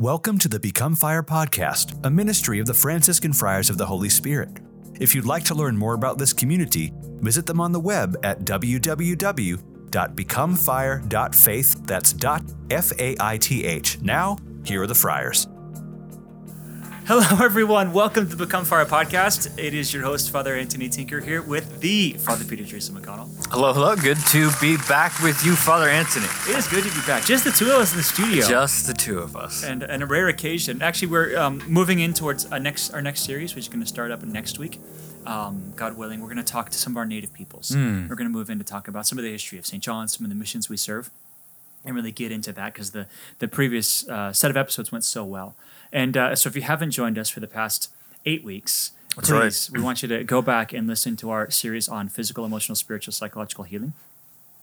Welcome to the Become Fire podcast, a ministry of the Franciscan Friars of the Holy Spirit. If you'd like to learn more about this community, visit them on the web at www.becomefire.faith. That's dot F A I T H. Now, here are the friars. Hello, everyone. Welcome to the Become Fire podcast. It is your host, Father Anthony Tinker, here with the Father Peter Jason McConnell. Hello, hello. Good to be back with you, Father Anthony. It is good to be back. Just the two of us in the studio. Just the two of us. and, and a rare occasion. Actually, we're um, moving in towards a next our next series, which is going to start up next week. Um, God willing, we're going to talk to some of our native peoples. We're going to move in to talk about some of the history of St. John, some of the missions we serve, and really get into that because the the previous uh, set of episodes went so well. And uh, so, if you haven't joined us for the past eight weeks, That's please, we want you to go back and listen to our series on physical, emotional, spiritual, psychological healing.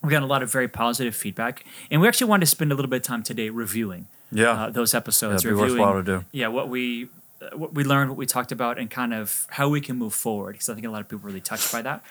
We got a lot of very positive feedback, and we actually wanted to spend a little bit of time today reviewing Yeah. uh, those episodes. Yeah, reviewing, worthwhile to do. Yeah, what we uh, what we learned, what we talked about, and kind of how we can move forward. Because I think a lot of people really touched by that.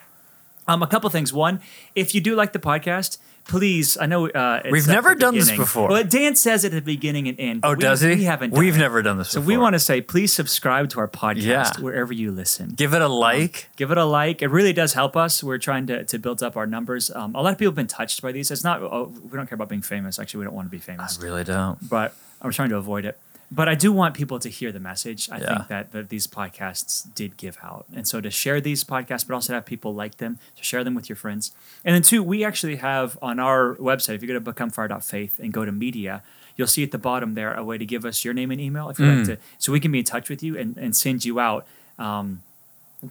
Um, a couple things. One, if you do like the podcast, please. I know uh, it's We've never done this before. Well, Dan says it at the beginning and end. oh, we- does he? We haven't. done We've it. never done this So before. we want to say, please subscribe to our podcast Yeah. wherever you listen. give it a like. Give it a like. It really does help us. We're trying to, to build up our numbers. Um, a lot of people have been touched by these. It's not. Oh, we don't care about being famous. Actually, we don't want to be famous. I really don't. but I'm trying to avoid it. But I do want people to hear the message. I Yeah. think that, that these podcasts did give out. And so to share these podcasts, but also to have people like them, to share them with your friends. And then, two, we actually have on our website, if you go to becomefire.faith and go to media, you'll see at the bottom there a way to give us your name and email if you'd Mm. like to, so we can be in touch with you and, and send you out. Um,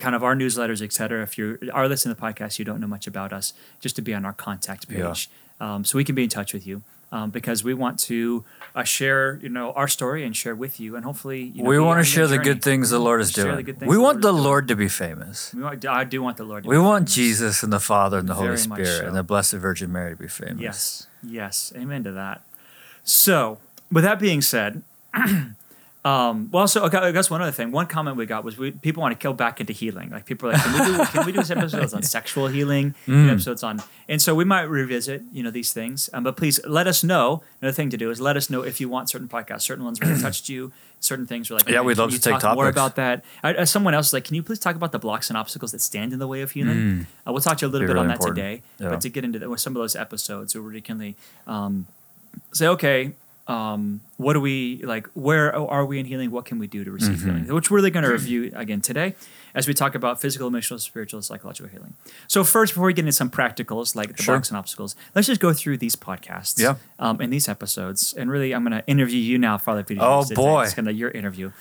kind of our newsletters, et cetera. If you are listening to the podcast, you don't know much about us, just to be on our contact Yeah. page, um, so we can be in touch with you um, because we want to uh, share, you know, our story and share with you, and hopefully, you know, we want to share the good things the Lord is doing. We want the. Lord to be famous. We, want, I do want the Lord. To We want famous. Jesus and the Father and the Holy Very much Spirit so. and the Blessed Virgin Mary to be famous. Yes, yes, amen to that. So, with that being said, um, well, so okay, I guess one other thing, one comment we got was we, people want to go back into healing. Like people are like, can we do, can we do episodes on sexual healing? Mm. Episodes on, and so we might revisit, you know, these things. Um, but please let us know. Another thing to do is let us know if you want certain podcasts, certain ones really touched you, certain things were like, Yeah, we'd love to take talk more about that. I, someone else was like, can you please talk about the blocks and obstacles that stand in the way of healing? Uh, we'll talk to you a little Mm. Be bit on really that important. today. Yeah. But to get into the, some of those episodes, we really can um, say, okay, um, what do we like? Where are we in healing? What can we do to receive Mm-hmm. healing? Which we're really going to review again today as we talk about physical, emotional, spiritual, psychological healing. So first, before we get into some practicals like the Sure. blocks and obstacles, let's just go through these podcasts, Yeah. um, and these episodes, and really, I'm going to interview you now, Father Peter. Oh, today. boy. it's going to be your interview.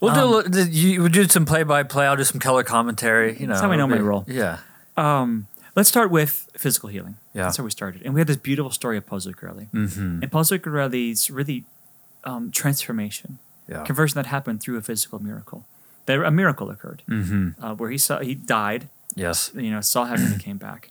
We'll Um, do you we'll do some play by play. I'll do some color commentary. You know, how I it'll normally be- roll. Yeah. Um, let's start with physical healing. Yeah. That's how we started. And we had this beautiful story of Paul Zuccarelli. Mm-hmm. And Paul Zuccarelli's really um, transformation, Yeah. conversion that happened through a physical miracle. There, a miracle occurred Mm-hmm. uh, where he saw he died, Yes. you know, saw heaven and came back.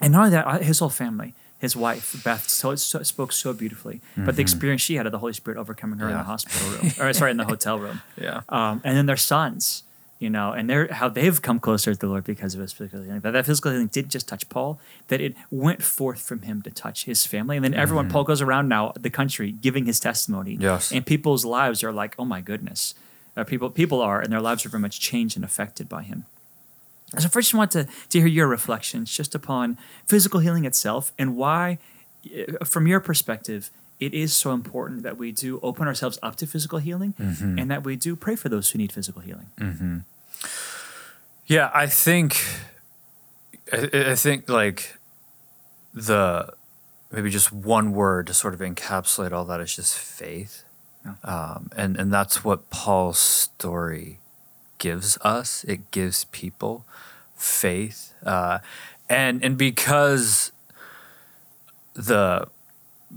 And not only that, uh, his whole family, his wife Beth, so, so, spoke so beautifully. But the experience she had of the Holy Spirit overcoming her in the Mm-hmm. Hospital room, or sorry, in the hotel room. Yeah. Um, and then their sons, you know, and they're how they've come closer to the Lord because of his physical healing. But that physical healing didn't just touch Paul; that it went forth from him to touch his family, and then everyone. Paul goes around now the country giving his testimony. Mm-hmm. Yes. and people's lives are like, oh my goodness, uh, people people are, and their lives are very much changed and affected by him. So first, I want to, to hear your reflections just upon physical healing itself and why, uh, from your perspective, it is so important that we do open ourselves up to physical healing Mm-hmm. and that we do pray for those who need physical healing. Yeah, I think, I, I think like the maybe just one word to sort of encapsulate all that is just faith, Yeah. um, and and that's what Paul's story gives us. It gives people faith, uh, and and because the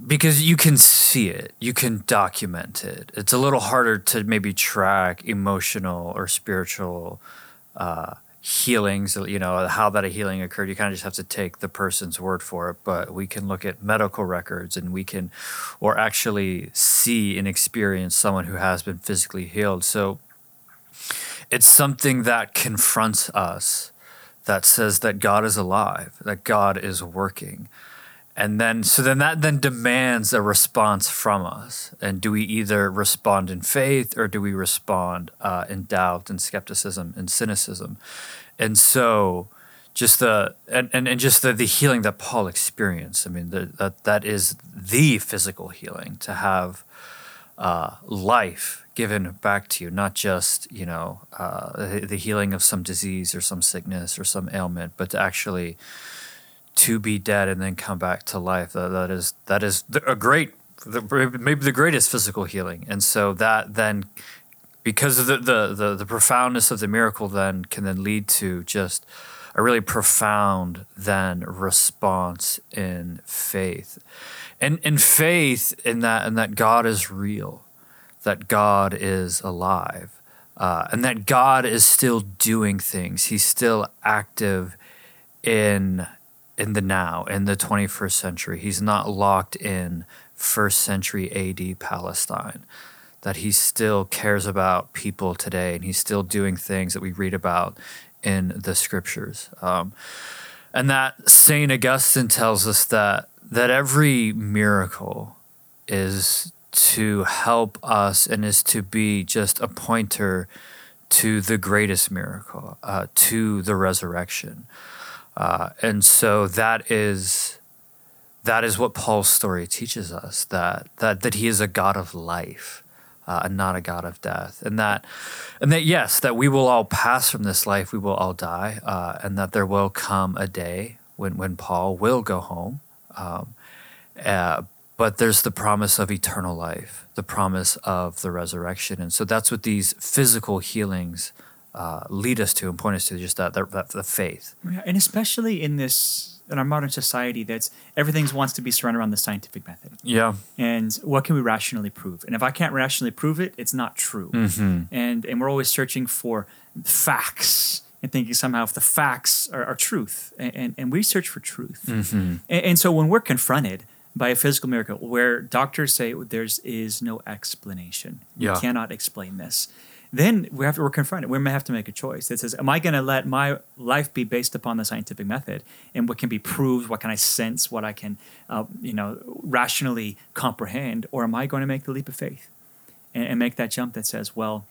because you can see it, you can document it. It's a little harder to maybe track emotional or spiritual uh, healings. You know how that a healing occurred. You kind of just have to take the person's word for it. But we can look at medical records, and we can, or actually see and experience someone who has been physically healed. So it's something that confronts us, that says that God is alive, that God is working and then so then that then demands a response from us. And do we either respond in faith or do we respond uh, in doubt and skepticism and cynicism? And so just the and, and, and just the, the healing that paul experienced. I mean the, that that is the physical healing to have uh, life given back to you not just you know uh, the, the healing of some disease or some sickness or some ailment but to actually to be dead and then come back to life. That, that is that is a great, maybe the greatest physical healing. And so that then, because of the, the the the profoundness of the miracle, then can then lead to just a really profound then response in faith, and in faith in that and that God is real, that God is alive. Uh, and that God is still doing things. He's still active in in the now, in the 21st century. He's not locked in first century AD Palestine. That he still cares about people today and he's still doing things that we read about in the scriptures. Um, and that St. Augustine tells us that, that every miracle is to help us and is to be just a pointer to the greatest miracle, uh, to the resurrection. Uh, and so that is that is what Paul's story teaches us that that that he is a God of life uh, and not a God of death, and that and that yes, that we will all pass from this life, we will all die, uh, and that there will come a day when when Paul will go home. Um, uh, but there's the promise of eternal life, the promise of the resurrection, and so that's what these physical healings uh, lead us to and point us to just that, that, that the faith. Yeah, and especially in this in our modern society that's everything wants to be surrounded around the scientific method. Yeah. And what can we rationally prove? And if I can't rationally prove it, it's not true. Mm-hmm. And and we're always searching for facts and thinking somehow if the facts are, are truth. And, and, and we search for truth. Mm-hmm. And, and so when we're confronted by a physical miracle where doctors say there's is no explanation, you Yeah. cannot explain this then we have to, we're confronted. We may have to make a choice that says, "Am I going to let my life be based upon the scientific method and what can be proved? What can I sense? What I can, uh, you know, rationally comprehend, or am I going to make the leap of faith and, and make that jump that says, well,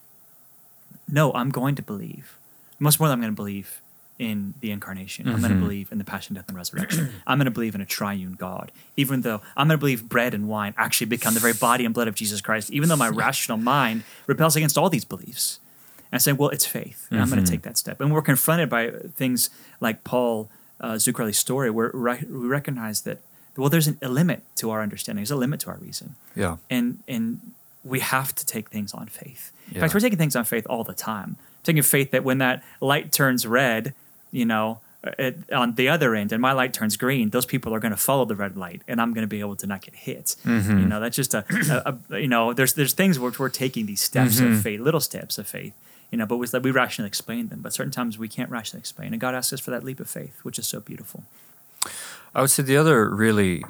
no, I'm going to believe. Most more, than I'm going to believe in the incarnation. I'm going to believe in the passion, death, and resurrection. I'm going to believe in a triune God, even though I'm going to believe bread and wine actually become the very body and blood of Jesus Christ, even though my rational mind repels against all these beliefs. And I say, well, it's faith. And I'm going to take that step. And we're confronted by things like Paul uh, Zucchelli's story, where re- we recognize that, well, there's an, a limit to our understanding, there's a limit to our reason Yeah. and and we have to take things on faith. In Yeah. fact, we're taking things on faith all the time. Taking faith that when that light turns red, you know, it, on the other end, and my light turns green, those people are going to follow the red light, and I'm going to be able to not get hit. Mm-hmm. You know, that's just a, a, a you know, there's there's things where we're taking these steps Mm-hmm. of faith, little steps of faith. You know, but we, we rationally explain them. But certain times we can't rationally explain, and God asks us for that leap of faith, which is so beautiful. I would say the other really,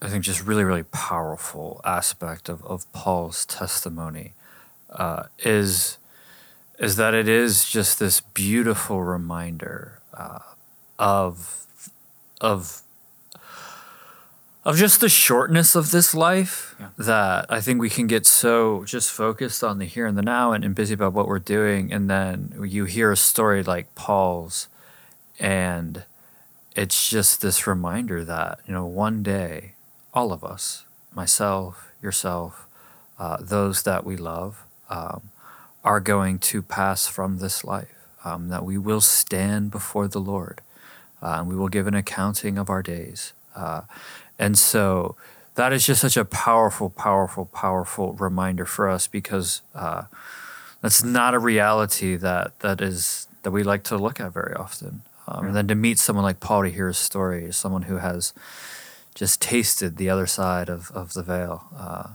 I think, just really, really powerful aspect of, of Paul's testimony uh, is is that it is just this beautiful reminder uh, of of of just the shortness of this life Yeah. that I think we can get so just focused on the here and the now and, and busy about what we're doing, and then you hear a story like Paul's, and it's just this reminder that you know one day all of us myself yourself uh, those that we love um, are going to pass from this life um, that we will stand before the lord uh, and we will give an accounting of our days uh, and so that is just such a powerful powerful powerful reminder for us because uh, that's not a reality that that is that we like to look at very often. Um, And then to meet someone like Paul to hear his story, someone who has just tasted the other side of, of the veil, uh,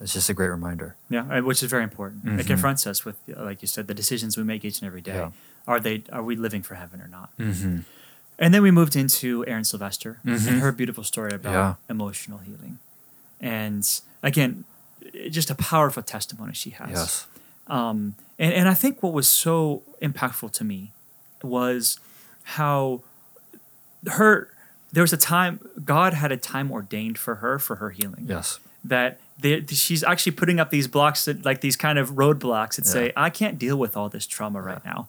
it's just a great reminder. Yeah, uh, which is very important. It Mhm. confronts us with, uh, like you said, the decisions we make each and every day. Yeah. Are they? Are we living for heaven or not? Mm-hmm. And then we moved into Erin Sylvester Mhm. and her beautiful story about Yeah. emotional healing, and again, just a powerful testimony she has. Yes. Um, and and I think what was so impactful to me was how her there was a time God had a time ordained for her for her healing. Yes. That they, she's actually putting up these blocks that like these kind of roadblocks that say I can't deal with all this trauma right now.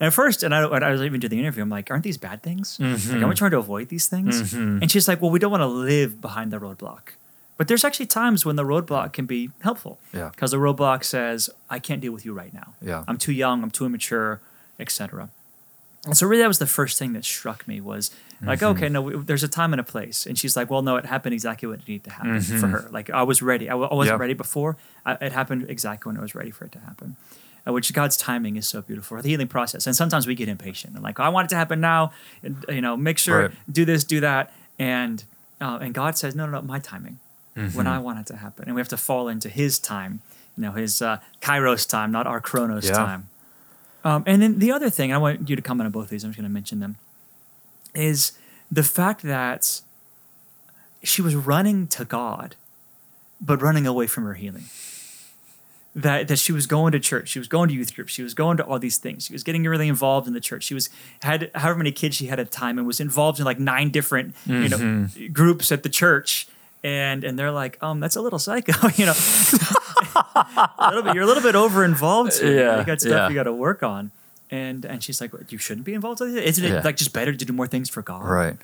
And at first, and I, when I was even doing the interview, I'm like, aren't these bad things? Mm-hmm. Like, aren't we trying to avoid these things? And she's like, well, we don't want to live behind the roadblock. But there's actually times when the roadblock can be helpful. Yeah. Because the roadblock says, I can't deal with you right now. Yeah. I'm too young, I'm too immature, etc. And so really that was the first thing that struck me was like, Mm-hmm. okay, no, we- there's a time and a place. And she's like, well, no, it happened exactly what it needed to happen Mm-hmm. for her. Like I was ready. I, w- I wasn't Yeah. ready before. I, it happened exactly when I was ready for it to happen. Uh, which God's timing is so beautiful. The healing process, and sometimes we get impatient and like, I want it to happen now. And, you know, make sure Right. do this, do that, and uh, and God says, no, no, no, my timing, Mm-hmm. when I want it to happen, and we have to fall into His time. You know, His uh, Kairos time, not our Chronos Yeah. time. Um, and then the other thing, I want you to comment on both of these. I'm just going to mention them. Is the fact that she was running to God, but running away from her healing. That that she was going to church, she was going to youth groups, she was going to all these things. She was getting really involved in the church. She was had however many kids she had at a time and was involved in like nine different you know groups at the church. And and they're like, um, that's a little psycho, you know. Little bit, you're a little bit over involved. Yeah, you got stuff yeah. you got to work on. And and she's like, you shouldn't be involved. Isn't it Yeah. like just better to do more things for God? Right.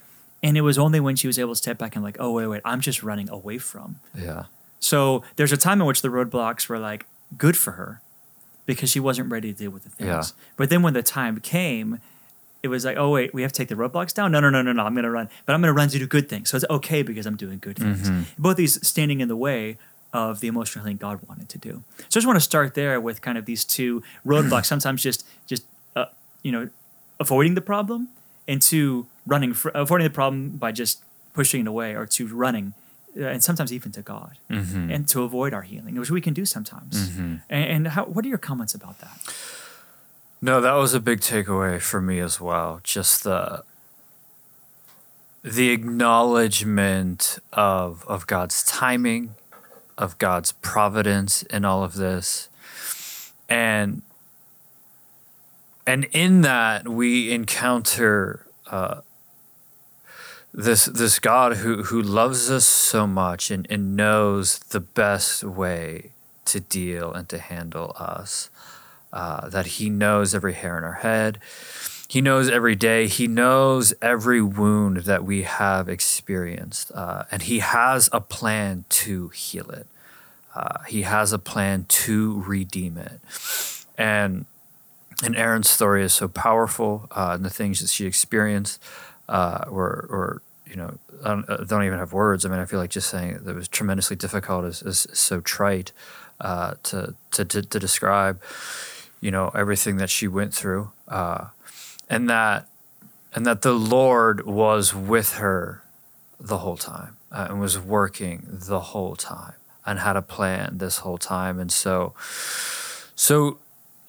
And it was only when she was able to step back and like, oh wait, wait, I'm just running away from. Yeah. So there's a time in which the roadblocks were like good for her because she wasn't ready to deal with the things. Yeah. But then when the time came, it was like, oh wait, we have to take the roadblocks down. No, no, no, no, no. I'm gonna run, but I'm gonna run to do good things. So it's okay because I'm doing good things. Mm-hmm. Both these standing in the way of the emotional healing God wanted to do. So I just want to start there with kind of these two roadblocks. Sometimes just just uh, you know avoiding the problem, and two running fr- avoiding the problem by just pushing it away, or two running, uh, and sometimes even to God, Mm-hmm. and to avoid our healing, which we can do sometimes. And, and how, what are your comments about that? No, that was a big takeaway for me as well. Just the the acknowledgement of of God's timing, of God's providence in all of this. And and in that we encounter uh, this this God who who loves us so much and, and knows the best way to deal and to handle us uh, that he knows every hair in our head. He knows every day. He knows every wound that we have experienced. Uh, and he has a plan to heal it. Uh, he has a plan to redeem it. And and Erin's story is so powerful, uh, and the things that she experienced uh, were, were, you know, I don't, I don't even have words. I mean, I feel like just saying it, that was tremendously difficult is, is so trite uh, to, to, to, to describe, you know, everything that she went through. And that, and that the Lord was with her the whole time uh, and was working the whole time and had a plan this whole time. And so, so,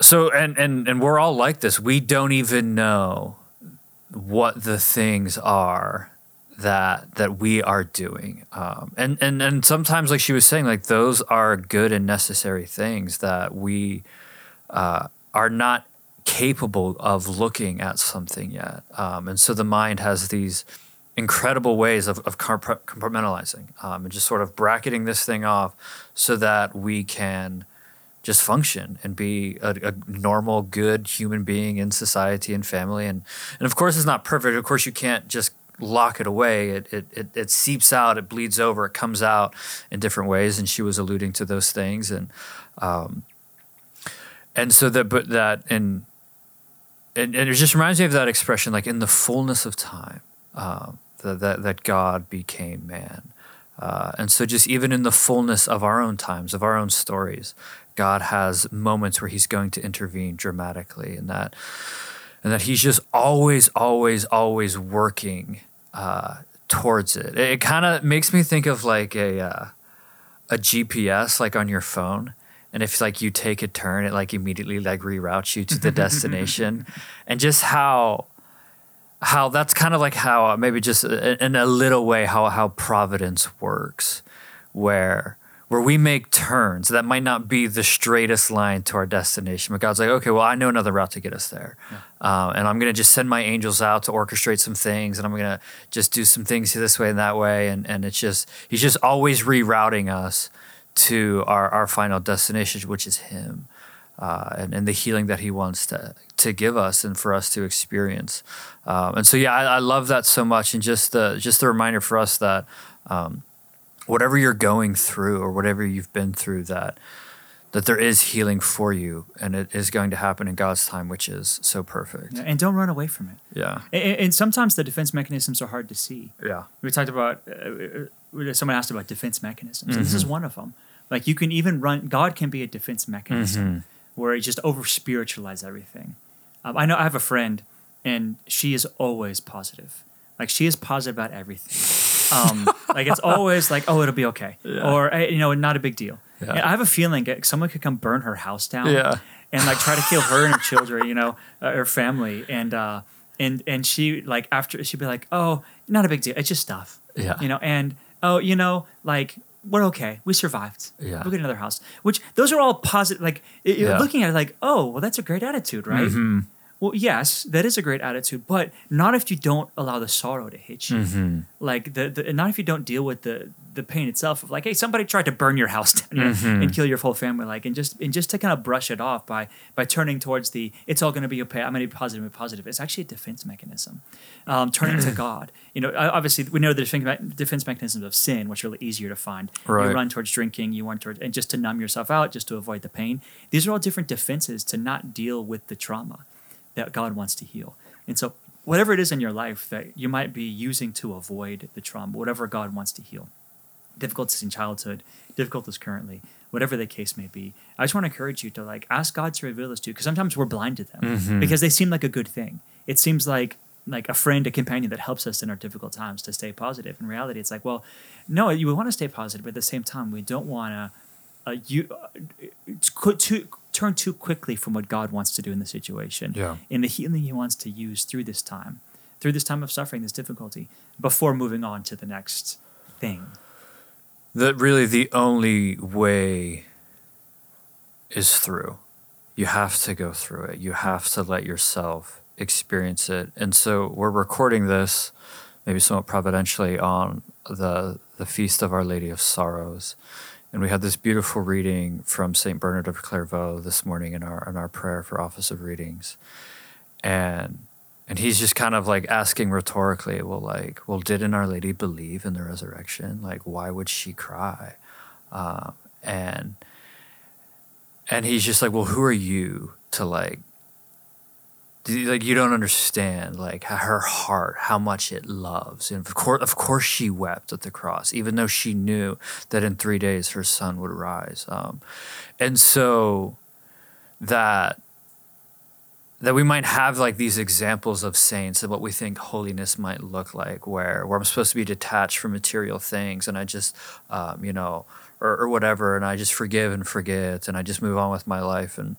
so, and, and, and we're all like this. We don't even know what the things are that that we are doing um, and and and sometimes like she was saying like those are good and necessary things that we uh, are not capable of looking at something yet um, and so the mind has these incredible ways of, of compartmentalizing um, and just sort of bracketing this thing off so that we can just function and be a, a normal, good human being in society and family. And and of course, it's not perfect. Of course, you can't just lock it away. It it it, it seeps out. It bleeds over. It comes out in different ways. And she was alluding to those things. And um, and so that but that and and, and it just reminds me of that expression, like in the fullness of time, um, that, that that God became man. Uh, and so, just even in the fullness of our own times, of our own stories, God has moments where He's going to intervene dramatically, and that, and that He's just always, always, always working uh, towards it. It, it kind of makes me think of like a uh, a GPS, like on your phone, and if like you take a turn, it like immediately like reroutes you to the destination, and just how how that's kind of like how uh, maybe just in in a little way how how providence works where where we make turns that might not be the straightest line to our destination, but God's like, okay, well, I know another route to get us there, uh, and I'm gonna just send my angels out to orchestrate some things, and I'm gonna just do some things this way and that way, and and it's just He's just always rerouting us to our our final destination, which is Him. Uh, and, and the healing that he wants to to give us and for us to experience. Um, and so, yeah, I, I, love that so much, and just the just the reminder for us that um, whatever you're going through or whatever you've been through, that that there is healing for you, and it is going to happen in God's time, which is so perfect. And don't run away from it. Yeah. And, and, sometimes the defense mechanisms are hard to see. Yeah. We talked about. Uh, uh someone asked about defense mechanisms, mm-hmm. this is mm-hmm. one of them. Like you can even run. God can be a defense mechanism. Mm-hmm where he just over spiritualize everything. Um, I know I have a friend, and she is always positive. Like she is positive about everything. Um, like it's always like, oh, it'll be okay, yeah. or you know, not a big deal. Yeah. I have a feeling someone could come burn her house down, yeah. and like try to kill her and her children, you know, uh, her family, and uh, and and she like after she'd be like, oh, not a big deal. It's just stuff, yeah, you know, and oh, you know, like we're okay. We survived. Yeah. We'll get another house. Which those are all positive. Like yeah. looking at it, like, oh, well, that's a great attitude, right? Mm-hmm. Well, yes, that is a great attitude, but not if you don't allow the sorrow to hit you. Mm-hmm. Like the, the not if you don't deal with the the pain itself of like, hey, somebody tried to burn your house down mm-hmm. and kill your whole family, like, and just and just to kind of brush it off by by turning towards the it's all going to be okay. I'm going to be positive and positive. It's actually a defense mechanism. Um, turning to God, you know, obviously we know the defense mechanisms of sin, which are really easier to find. Right. You run towards drinking, you run towards, and just to numb yourself out, just to avoid the pain. These are all different defenses to not deal with the trauma that God wants to heal. And so, whatever it is in your life that you might be using to avoid the trauma, whatever God wants to heal, difficulties in childhood, difficulties currently, whatever the case may be, I just want to encourage you to like ask God to reveal this to you because sometimes we're blind to them mm-hmm. because they seem like a good thing. It seems like like a friend, a companion that helps us in our difficult times to stay positive. In reality, it's like, well, no, you want to stay positive, but at the same time, we don't want to uh, you uh, too turn too quickly from what God wants to do in the situation, yeah. in the healing He wants to use through this time, through this time of suffering, this difficulty, before moving on to the next thing. That really the only way is through. You have to go through it. You have to let yourself experience it. And so we're recording this, maybe somewhat providentially, on the the feast of Our Lady of Sorrows. And we had this beautiful reading from St. Bernard of Clairvaux this morning in our in our prayer for Office of Readings. And and he's just kind of like asking rhetorically, well, like, well, didn't Our Lady believe in the resurrection? Like, why would she cry? Um, and and he's just like, well, who are you to like like you don't understand like her heart how much it loves. And of course of course she wept at the cross even though she knew that in three days her son would rise. Um, and so that that we might have like these examples of saints and what we think holiness might look like where where i'm supposed to be detached from material things and i just um, you know or, or whatever and i just forgive and forget and i just move on with my life and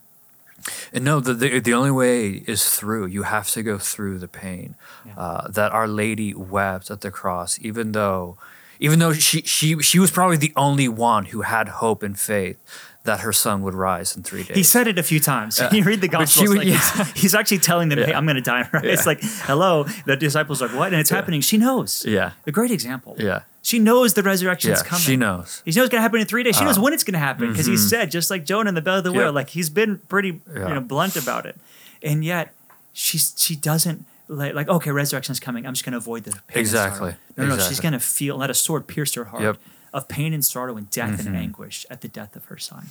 and no, the, the, the only way is through. You have to go through the pain. Yeah. Uh, that Our Lady wept at the cross, even though, even though she she she was probably the only one who had hope and faith that her son would rise in three days. He said it a few times. Yeah. you read the gospel, like yeah. he's, actually telling them, "Hey, I'm going to die." Right? It's like, "Hello." The disciples are like, "What?" And it's happening. She knows. Yeah, a great example. Yeah, she knows the resurrection is coming. She knows. She knows it's going to happen in three days. She uh, knows when it's going to happen because mm-hmm. he said, just like Jonah in the belly of the whale, like he's been pretty you know blunt about it, and yet she she doesn't like, like okay, resurrection is coming. I'm just going to avoid the pain exactly. No, no, exactly. she's going to feel let a sword pierce her heart. Yep of pain and sorrow and death mm-hmm. and anguish at the death of her son.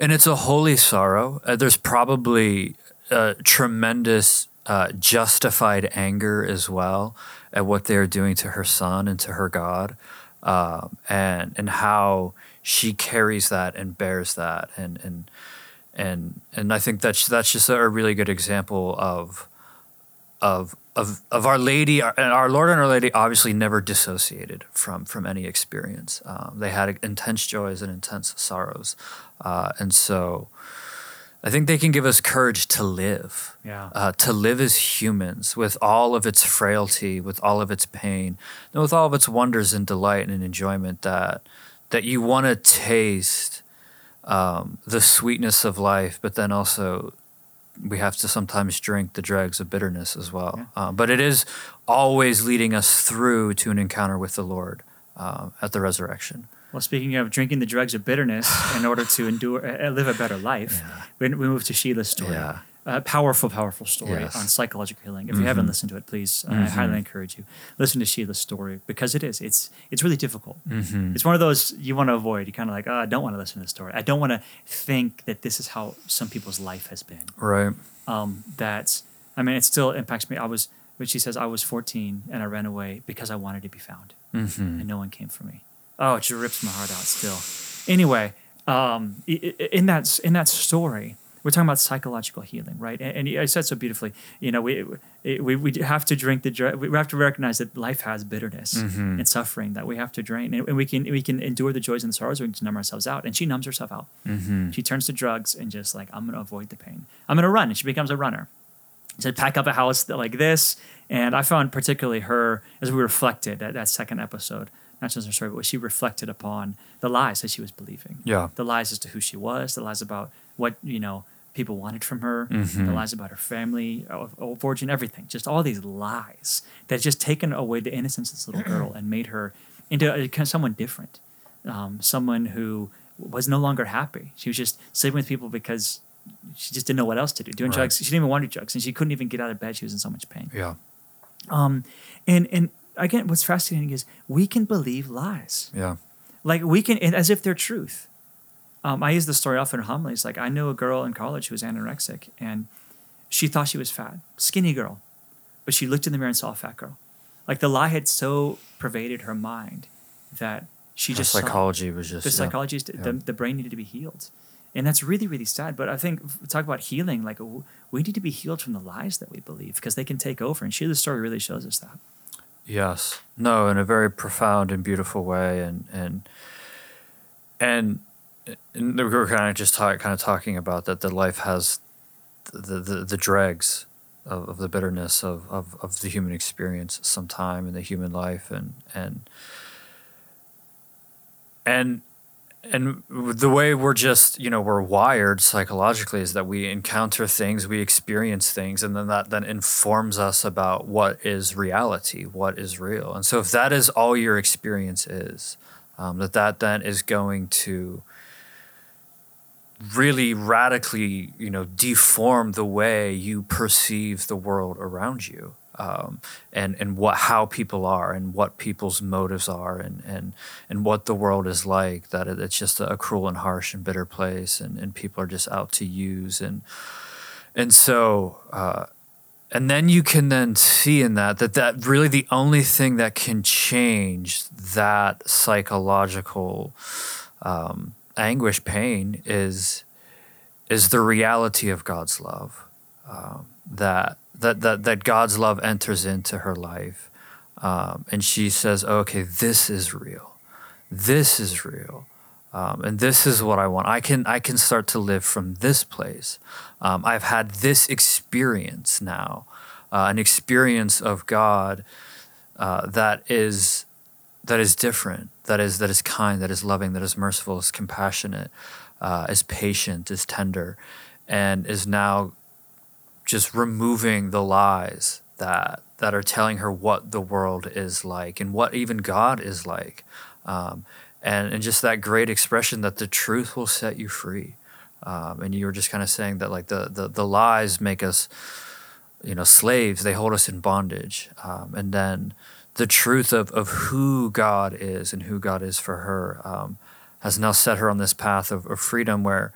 And it's a holy sorrow. Uh, there's probably a tremendous uh, justified anger as well at what they are doing to her son and to her God, um, and and how she carries that and bears that, and and and and I think that's that's just a really good example of of of of Our Lady and our Lord and Our Lady obviously never dissociated from from any experience. Um, they had intense joys and intense sorrows, uh, and so I think they can give us courage to live. Yeah. Uh, to live as humans with all of its frailty, with all of its pain, and with all of its wonders and delight and enjoyment that that you want to taste um, the sweetness of life, but then also we have to sometimes drink the dregs of bitterness as well. Yeah. Uh, but it is always leading us through to an encounter with the Lord uh, at the resurrection. Well, speaking of drinking the drugs of bitterness in order to endure, uh, live a better life, we, we move to Sheila's story. Yeah. Uh, powerful, powerful story Yes. on psychological healing. If you haven't listened to it, please, uh, I highly encourage you listen to Sheila's story because it is. It's it's really difficult. It's one of those you want to avoid. You kind of like, oh, I don't want to listen to the story. I don't want to think that this is how some people's life has been. Right. Um, that I mean, it still impacts me. I was, but she says, I was 14 and I ran away because I wanted to be found, and no one came for me. Oh, it just rips my heart out still. Anyway, um, in that in that story, we're talking about psychological healing, right? And, and I said so beautifully. You know, we we, we have to drink the we have to recognize that life has bitterness and suffering that we have to drain, and, we can we can endure the joys and the sorrows. We can numb ourselves out, and she numbs herself out. She turns to drugs and just like I'm gonna avoid the pain. I'm gonna run, and she becomes a runner to pack up a house like this. And I found particularly her as we reflected at that second episode, not just her story, but what she reflected upon the lies that she was believing. Yeah. The lies as to who she was, the lies about what, you know, people wanted from her, Mm-hmm. the lies about her family, of, origin, everything. Just all these lies that just taken away the innocence of this little girl and made her into a, someone different. Um, someone who was no longer happy. She was just sleeping with people because she just didn't know what else to do. Doing Right. drugs, she didn't even want to do drugs, and she couldn't even get out of bed. She was in so much pain. Yeah. Um, and and again, what's fascinating is we can believe lies, Yeah. like we can, as if they're truth. Um, I use the story often in homilies. Like I knew a girl in college who was anorexic, and she thought she was fat, skinny girl, but she looked in the mirror and saw a fat girl. Like the lie had so pervaded her mind that she Her just saw- psychology was just the yeah. psychology is the, Yeah. the brain needed to be healed and that's really really sad but i think talk about healing like we need to be healed from the lies that we believe because they can take over and she the story really shows us that Yes. No, in a very profound and beautiful way, and and and, and we were kind of just talk, kind of talking about that. That life has the the, the dregs of, of the bitterness of, of, of the human experience sometime in the human life, and and and and the way we're just you know we're wired psychologically is that we encounter things we experience things and then that then informs us about what is reality what is real. And so if that is all your experience is um, that that then is going to really radically you know deform the way you perceive the world around you um, and and what how people are and what people's motives are and and and what the world is like that it, it's just a cruel and harsh and bitter place and, and people are just out to use. And and so uh, and then you can then see in that that that really the only thing that can change that psychological um, anguish pain is is the reality of God's love um, that that that that God's love enters into her life um, and she says okay this is real this is real um, and this is what I want. I can I can start to live from this place. Um, I've had this experience now, uh, an experience of God uh, that is that is different, that is that is kind, that is loving, that is merciful, is compassionate, uh, is patient, is tender, and is now just removing the lies that that are telling her what the world is like and what even God is like. Um, and, and just that great expression that the truth will set you free. Um, and you were just kind of saying that like the, the, the lies make us, you know, slaves, they hold us in bondage. Um, and then the truth of, of who God is and who God is for her um, has now set her on this path of, of freedom where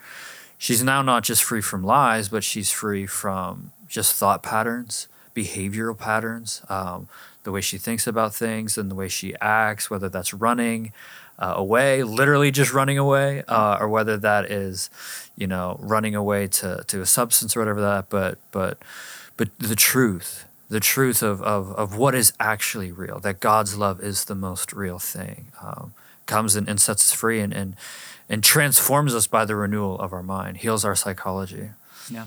she's now not just free from lies, but she's free from just thought patterns, behavioral patterns, um, the way she thinks about things and the way she acts, whether that's running uh, away, literally just running away, uh, or whether that is, you know, running away to, to a substance or whatever that. But but but the truth, the truth of, of, of what is actually real, that God's love is the most real thing, um, comes and, and sets us free and, and and transforms us by the renewal of our mind, heals our psychology. Yeah.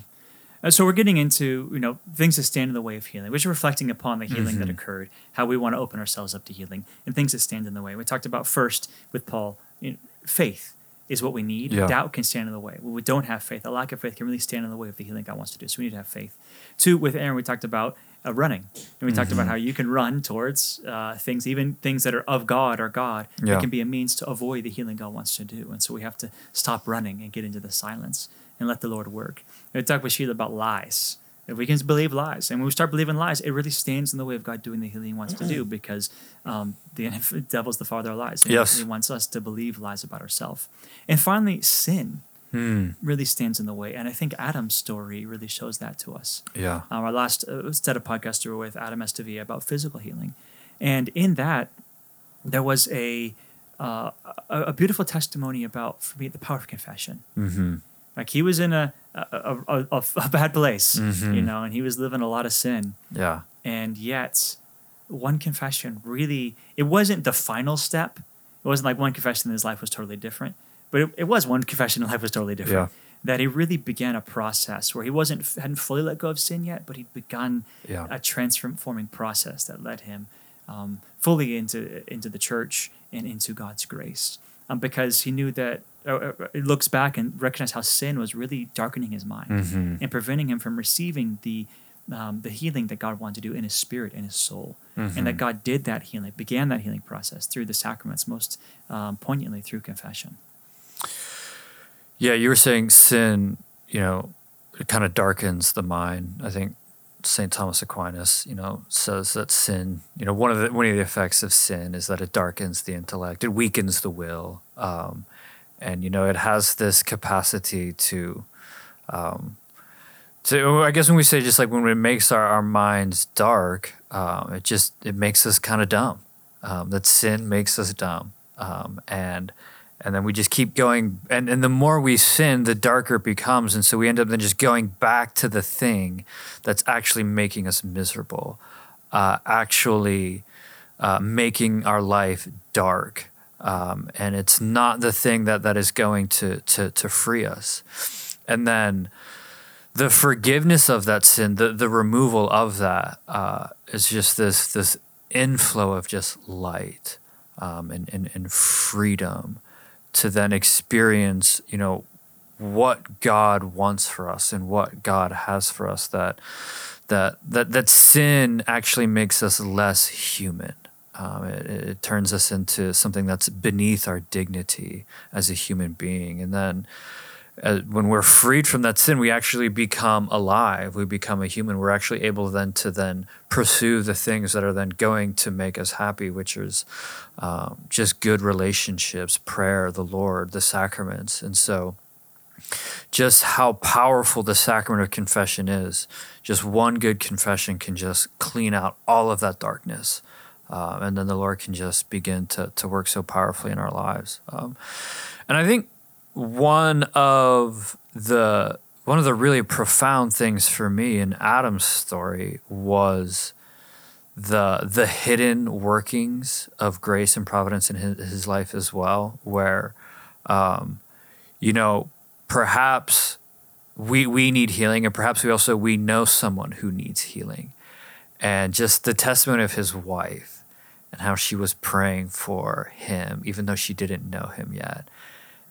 Uh, so we're getting into you know things that stand in the way of healing, which is reflecting upon the healing Mm-hmm. that occurred, how we want to open ourselves up to healing, and things that stand in the way. We talked about first with Paul you know, faith is what we need. Yeah. Doubt can stand in the way. When we don't have faith, a lack of faith can really stand in the way of the healing God wants to do. So we need to have faith. Two, with Erin, we talked about uh, running, and we talked Mm-hmm. about how you can run towards uh, things, even things that are of God or God. Yeah. It can be a means to avoid the healing God wants to do. And so we have to stop running and get into the silence and let the Lord work. And we talked with Sheila about lies. If we can believe lies, and when we start believing lies, it really stands in the way of God doing the healing He wants to do because um, the devil's the father of lies. And Yes. He wants us to believe lies about ourselves. And finally, sin Hmm. really stands in the way. And I think Adam's story really shows that to us. Yeah. Um, our last uh, set of podcasts we were with Adam Estevia about physical healing, and in that there was a uh, a, a beautiful testimony about for me the power of confession. Mm-hmm. Like he was in a a, a, a, a bad place, Mhm. you know, and he was living a lot of sin, Yeah. and yet one confession really it wasn't the final step. It wasn't like one confession in his life was totally different, but it, it was one confession and life was totally different. That he really began a process where he wasn't hadn't fully let go of sin yet, but he'd begun Yeah. a transforming process that led him um, fully into into the church and into God's grace, um, because he knew that. Uh, uh, it looks back and recognized how sin was really darkening his mind Mhm. and preventing him from receiving the um, the healing that God wanted to do in his spirit and his soul, and that God did that healing, began that healing process through the sacraments, most um, poignantly through confession. Yeah, you were saying sin, you know, it kind of darkens the mind. I think St. Thomas Aquinas, you know, says that sin, you know, one of the one of the effects of sin is that it darkens the intellect, it weakens the will, um, and you know, it has this capacity to, um, to I guess when we say just like when it makes our, our minds dark, um, it just it makes us kind of dumb. Um, that sin makes us dumb, um, and and then we just keep going and, and the more we sin the darker it becomes and so we end up then just going back to the thing that's actually making us miserable uh, actually uh, making our life dark um, and it's not the thing that, that is going to, to, to free us. And then the forgiveness of that sin the, the removal of that uh, is just this this inflow of just light um, and, and, and freedom to then experience, you know, what God wants for us and what God has for us that that that that sin actually makes us less human. Um, it, it turns us into something that's beneath our dignity as a human being, and then uh, when we're freed from that sin, we actually become alive. We become a human. We're actually able then to then pursue the things that are then going to make us happy, which is um, just good relationships, prayer, the Lord, the sacraments, and so just how powerful the sacrament of confession is. Just one good confession can just clean out all of that darkness. Um, and then the Lord can just begin to, to work so powerfully in our lives. Um, and I think one of the one of the really profound things for me in Adam's story was the the hidden workings of grace and providence in his, his life as well, where um, you know perhaps we we need healing, and perhaps we also we know someone who needs healing, and just the testimony of his wife and how she was praying for him, even though she didn't know him yet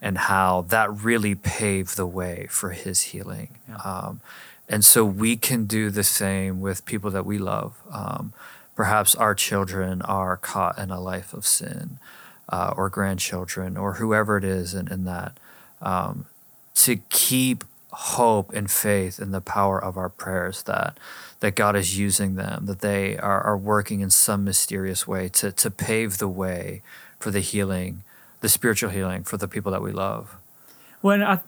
and how that really paved the way for his healing. Yeah. Um, and so we can do the same with people that we love. Um, perhaps our children are caught in a life of sin, uh, or grandchildren, or whoever it is in, in that. Um, to keep hope and faith in the power of our prayers that that God is using them, that they are, are working in some mysterious way to, to pave the way for the healing the spiritual healing for the people that we love. Well, I,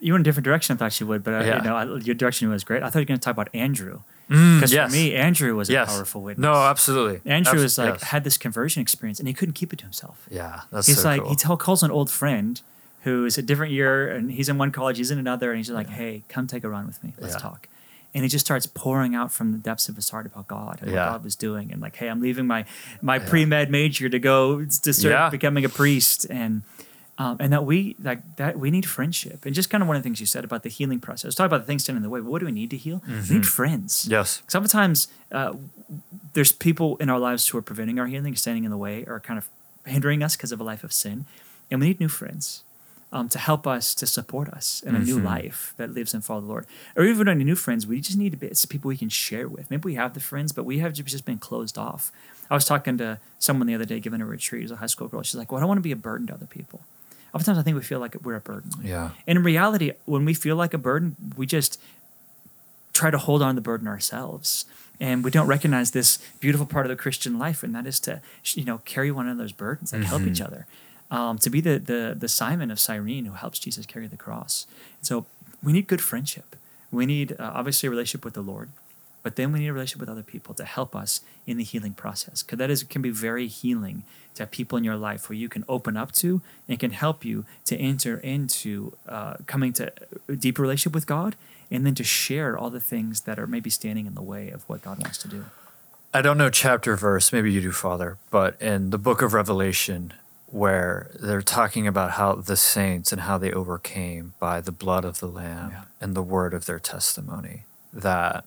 you went in a different direction. I thought you would, but I, Yeah. you know, I, your direction was great. I thought you were going to talk about Andrew Mm, because for me, Andrew was a yes. powerful witness. No, absolutely. Andrew was like yes. had this conversion experience, and he couldn't keep it to himself. yeah, that's he's so like cool. he tell, calls an old friend who's a different year, and he's in one college, he's in another, and he's like, "Hey, come take a run with me. Let's Yeah. talk." And he just starts pouring out from the depths of his heart about God and Yeah. what God was doing, and like, "Hey, I'm leaving my my pre med major to go to start Yeah. becoming a priest," and um, and that we like that we need friendship, and just kind of one of the things you said about the healing process. Talk about the things standing in the way. But what do we need to heal? We need friends. yes. Sometimes uh, there's people in our lives who are preventing our healing, standing in the way, or kind of hindering us because of a life of sin. and we need new friends um, to help us to support us in a new Mm-hmm. life that lives and follow the Lord. Or even any new friends, we just need to be it's people we can share with. Maybe we have the friends, but we have just been closed off. I was talking to someone the other day giving a retreat. It was a high school girl. She's like, "Well, I don't want to be a burden to other people." Oftentimes, I think we feel like we're a burden. Yeah. And in reality, when we feel like a burden, we just try to hold on to the burden ourselves. And we don't recognize this beautiful part of the Christian life, and that is to, you know, carry one another's burdens, like help each other. Um, to be the, the the Simon of Cyrene who helps Jesus carry the cross. And So we need good friendship. We need uh, obviously a relationship with the Lord, but then we need a relationship with other people to help us in the healing process. Because that is can be very healing to have people in your life where you can open up to and can help you to enter into uh, coming to a deeper relationship with God, and then to share all the things that are maybe standing in the way of what God wants to do. I don't know chapter verse, maybe you do, Father, but in the book of Revelation, where they're talking about how the saints and how they overcame by the blood of the Lamb Yeah. and the word of their testimony, that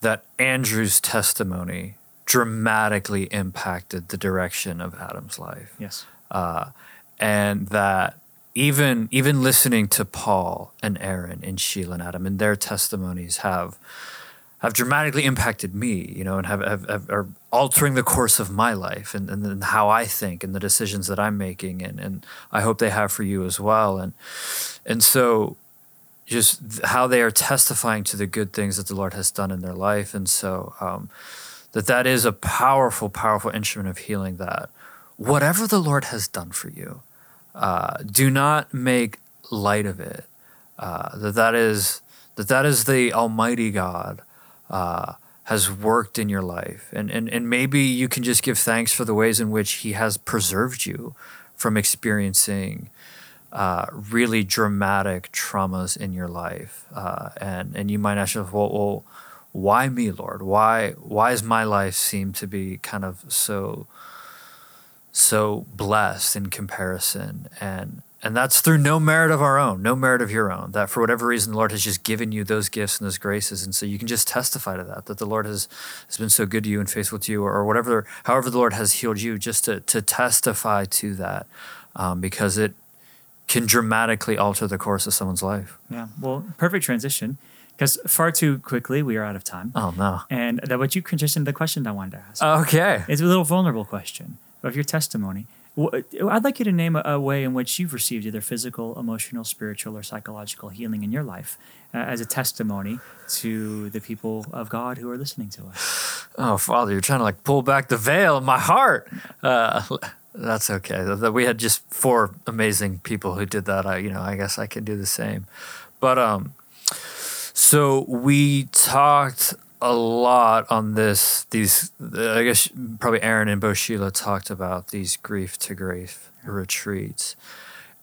that Andrew's testimony dramatically impacted the direction of Adam's life Yes. uh, and that even even listening to Paul and Erin and Sheila and Adam and their testimonies have have dramatically impacted me, you know, and have, have, have are altering the course of my life and, and, and how I think and the decisions that I'm making and, and I hope they have for you as well. And and so just how they are testifying to the good things that the Lord has done in their life. And so um, that that is a powerful, powerful instrument of healing that whatever the Lord has done for you, uh, do not make light of it. Uh, that that is that that is the Almighty God uh, has worked in your life, and, and and maybe you can just give thanks for the ways in which He has preserved you from experiencing uh, really dramatic traumas in your life, uh, and and you might ask yourself, well, well, why me, Lord? Why why does my life seem to be kind of so so blessed in comparison? And and that's through no merit of our own no merit of your own that for whatever reason the lord has just given you those gifts and those graces and so you can just testify to that that the lord has has been so good to you and faithful to you or, whatever however the lord has healed you just to to testify to that um, because it can dramatically alter the course of someone's life Yeah. Well, perfect transition, because far too quickly we are out of time. oh no And that what you transitioned to the question I wanted to ask. okay It's a little vulnerable question of your testimony. I'd like you to name a, a way in which you've received either physical, emotional, spiritual, or psychological healing in your life uh, as a testimony to the people of God who are listening to us. Oh, Father, you're trying to like pull back the veil of my heart. Uh, that's okay. We had just four amazing people who did that. I, you know, I guess I can do the same. But um, so we talked a lot on this. These, I guess, probably Erin and Bo Sheila talked about these Grief to Grace retreats,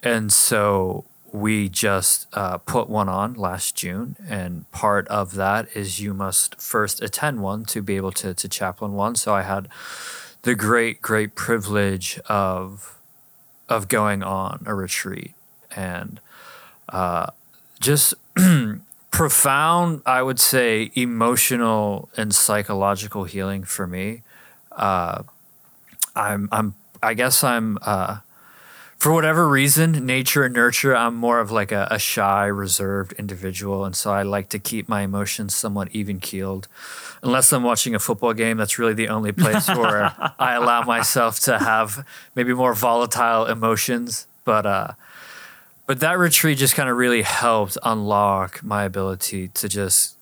and so we just uh, put one on last June, and part of that is you must first attend one to be able to to chaplain one. So I had the great great privilege of of going on a retreat and uh, just profound, I would say, emotional and psychological healing for me. Uh, I'm, I'm, I guess I'm, uh, for whatever reason, nature and nurture, I'm more of like a, a shy, reserved individual. And so I like to keep my emotions somewhat even keeled. Unless I'm watching a football game, that's really the only place where I allow myself to have maybe more volatile emotions. But, uh, but that retreat just kind of really helped unlock my ability to just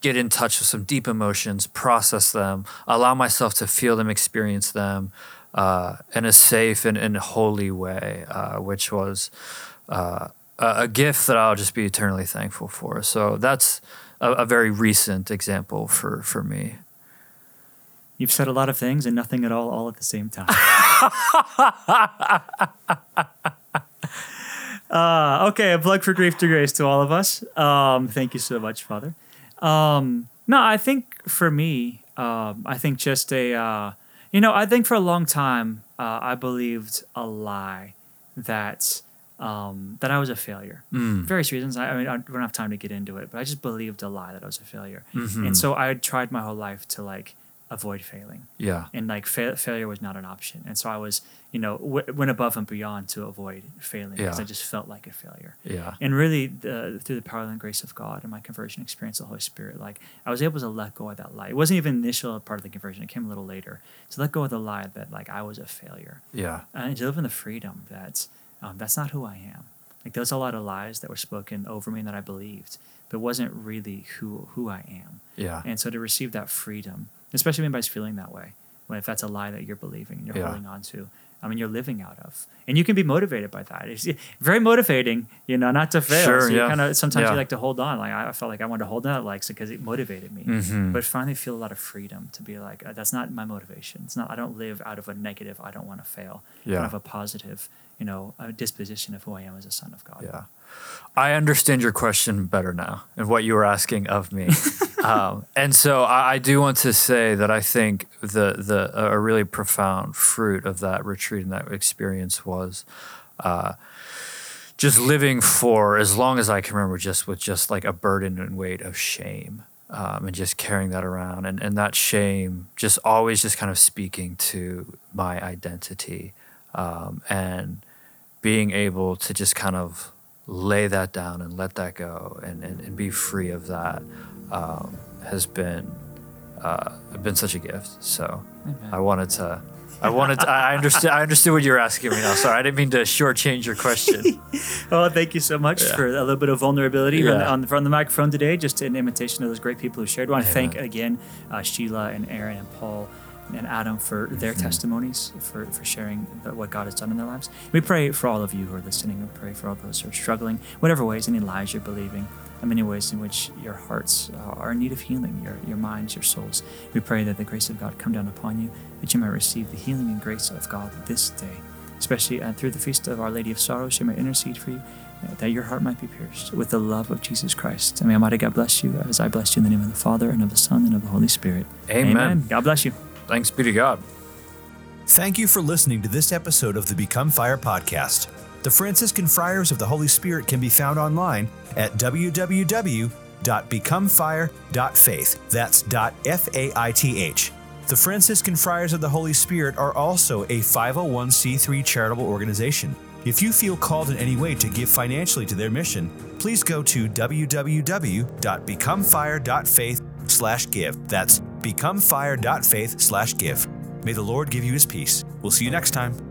get in touch with some deep emotions, process them, allow myself to feel them, experience them uh, in a safe and, and holy way, uh, which was uh, a, gift that I'll just be eternally thankful for. So that's a, a very recent example for, for me. You've said a lot of things and nothing at all, all at the same time. uh, okay, a plug for Grief to Grace to all of us. Um, thank you so much, Father. Um, no, I think for me, um, I think just a, uh, you know, I think for a long time, uh, I believed a lie that um, that I was a failure. Various reasons. I, I mean, I don't have time to get into it, but I just believed a lie that I was a failure. And so I had tried my whole life to like avoid failing. Yeah. And like fa- failure was not an option. And so I was, you know, w- went above and beyond to avoid failing because Yeah. I just felt like a failure. Yeah. And really, the, through the power and grace of God and my conversion experience, of the Holy Spirit, like I was able to let go of that lie. It wasn't even initial part of the conversion; it came a little later. To let go of the lie that like I was a failure, Yeah. and to live in the freedom that um, that's not who I am. Like there's a lot of lies that were spoken over me that I believed, but wasn't really who who I am. Yeah. And so to receive that freedom, especially when anybody's feeling that way, when if that's a lie that you're believing and you're Yeah. holding on to, I mean, you're living out of, and you can be motivated by that. It's very motivating, you know, not to fail. Sure, so you yeah. kind of sometimes Yeah. you like to hold on. Like I felt like I wanted to hold on, like because it motivated me. Mhm. But finally, feel a lot of freedom to be like, uh, that's not my motivation. It's not. I don't live out of a negative. I don't want to fail. Yeah. Out of a positive, you know, a disposition of who I am as a son of God. Yeah. I understand your question better now and what you were asking of me. um, and so I, I do want to say that I think the, the a really profound fruit of that retreat and that experience was uh, just living for as long as I can remember, just with just like a burden and weight of shame. Um, and just carrying that around and, and that shame just always just kind of speaking to my identity um, and being able to just kind of lay that down and let that go and, and, and be free of that um, has been uh, been such a gift. So Amen. I wanted to I wanted to, I understood I understood what you were asking me now. Sorry, I didn't mean to shortchange your question. Well, thank you so much Yeah. for a little bit of vulnerability on, Yeah. on, from the microphone today, just in imitation of those great people who shared. I want to thank again uh, Sheila and Erin and Paul and Adam for their Mm-hmm. testimonies, for, for sharing the, what God has done in their lives. We pray for all of you who are listening. We pray for all those who are struggling, whatever ways, any lies you're believing, and many ways in which your hearts uh, are in need of healing, your, your minds, your souls. We pray that the grace of God come down upon you, that you might receive the healing and grace of God this day especially uh, through the feast of Our Lady of Sorrows, she may intercede for you, uh, that your heart might be pierced with the love of Jesus Christ. And may Almighty God bless you as I bless you in the name of the Father, and of the Son, and of the Holy Spirit. Amen. God bless you. Thanks be to God. Thank you for listening to this episode of the Become Fire podcast. The Franciscan Friars of the Holy Spirit can be found online at www.becomefire.faith. That's F A I T H. The Franciscan Friars of the Holy Spirit are also a 501c3 charitable organization. If you feel called in any way to give financially to their mission, please go to www.becomefire.faith/give. That's becomefire.faith/give. May the Lord give you his peace. We'll see you next time.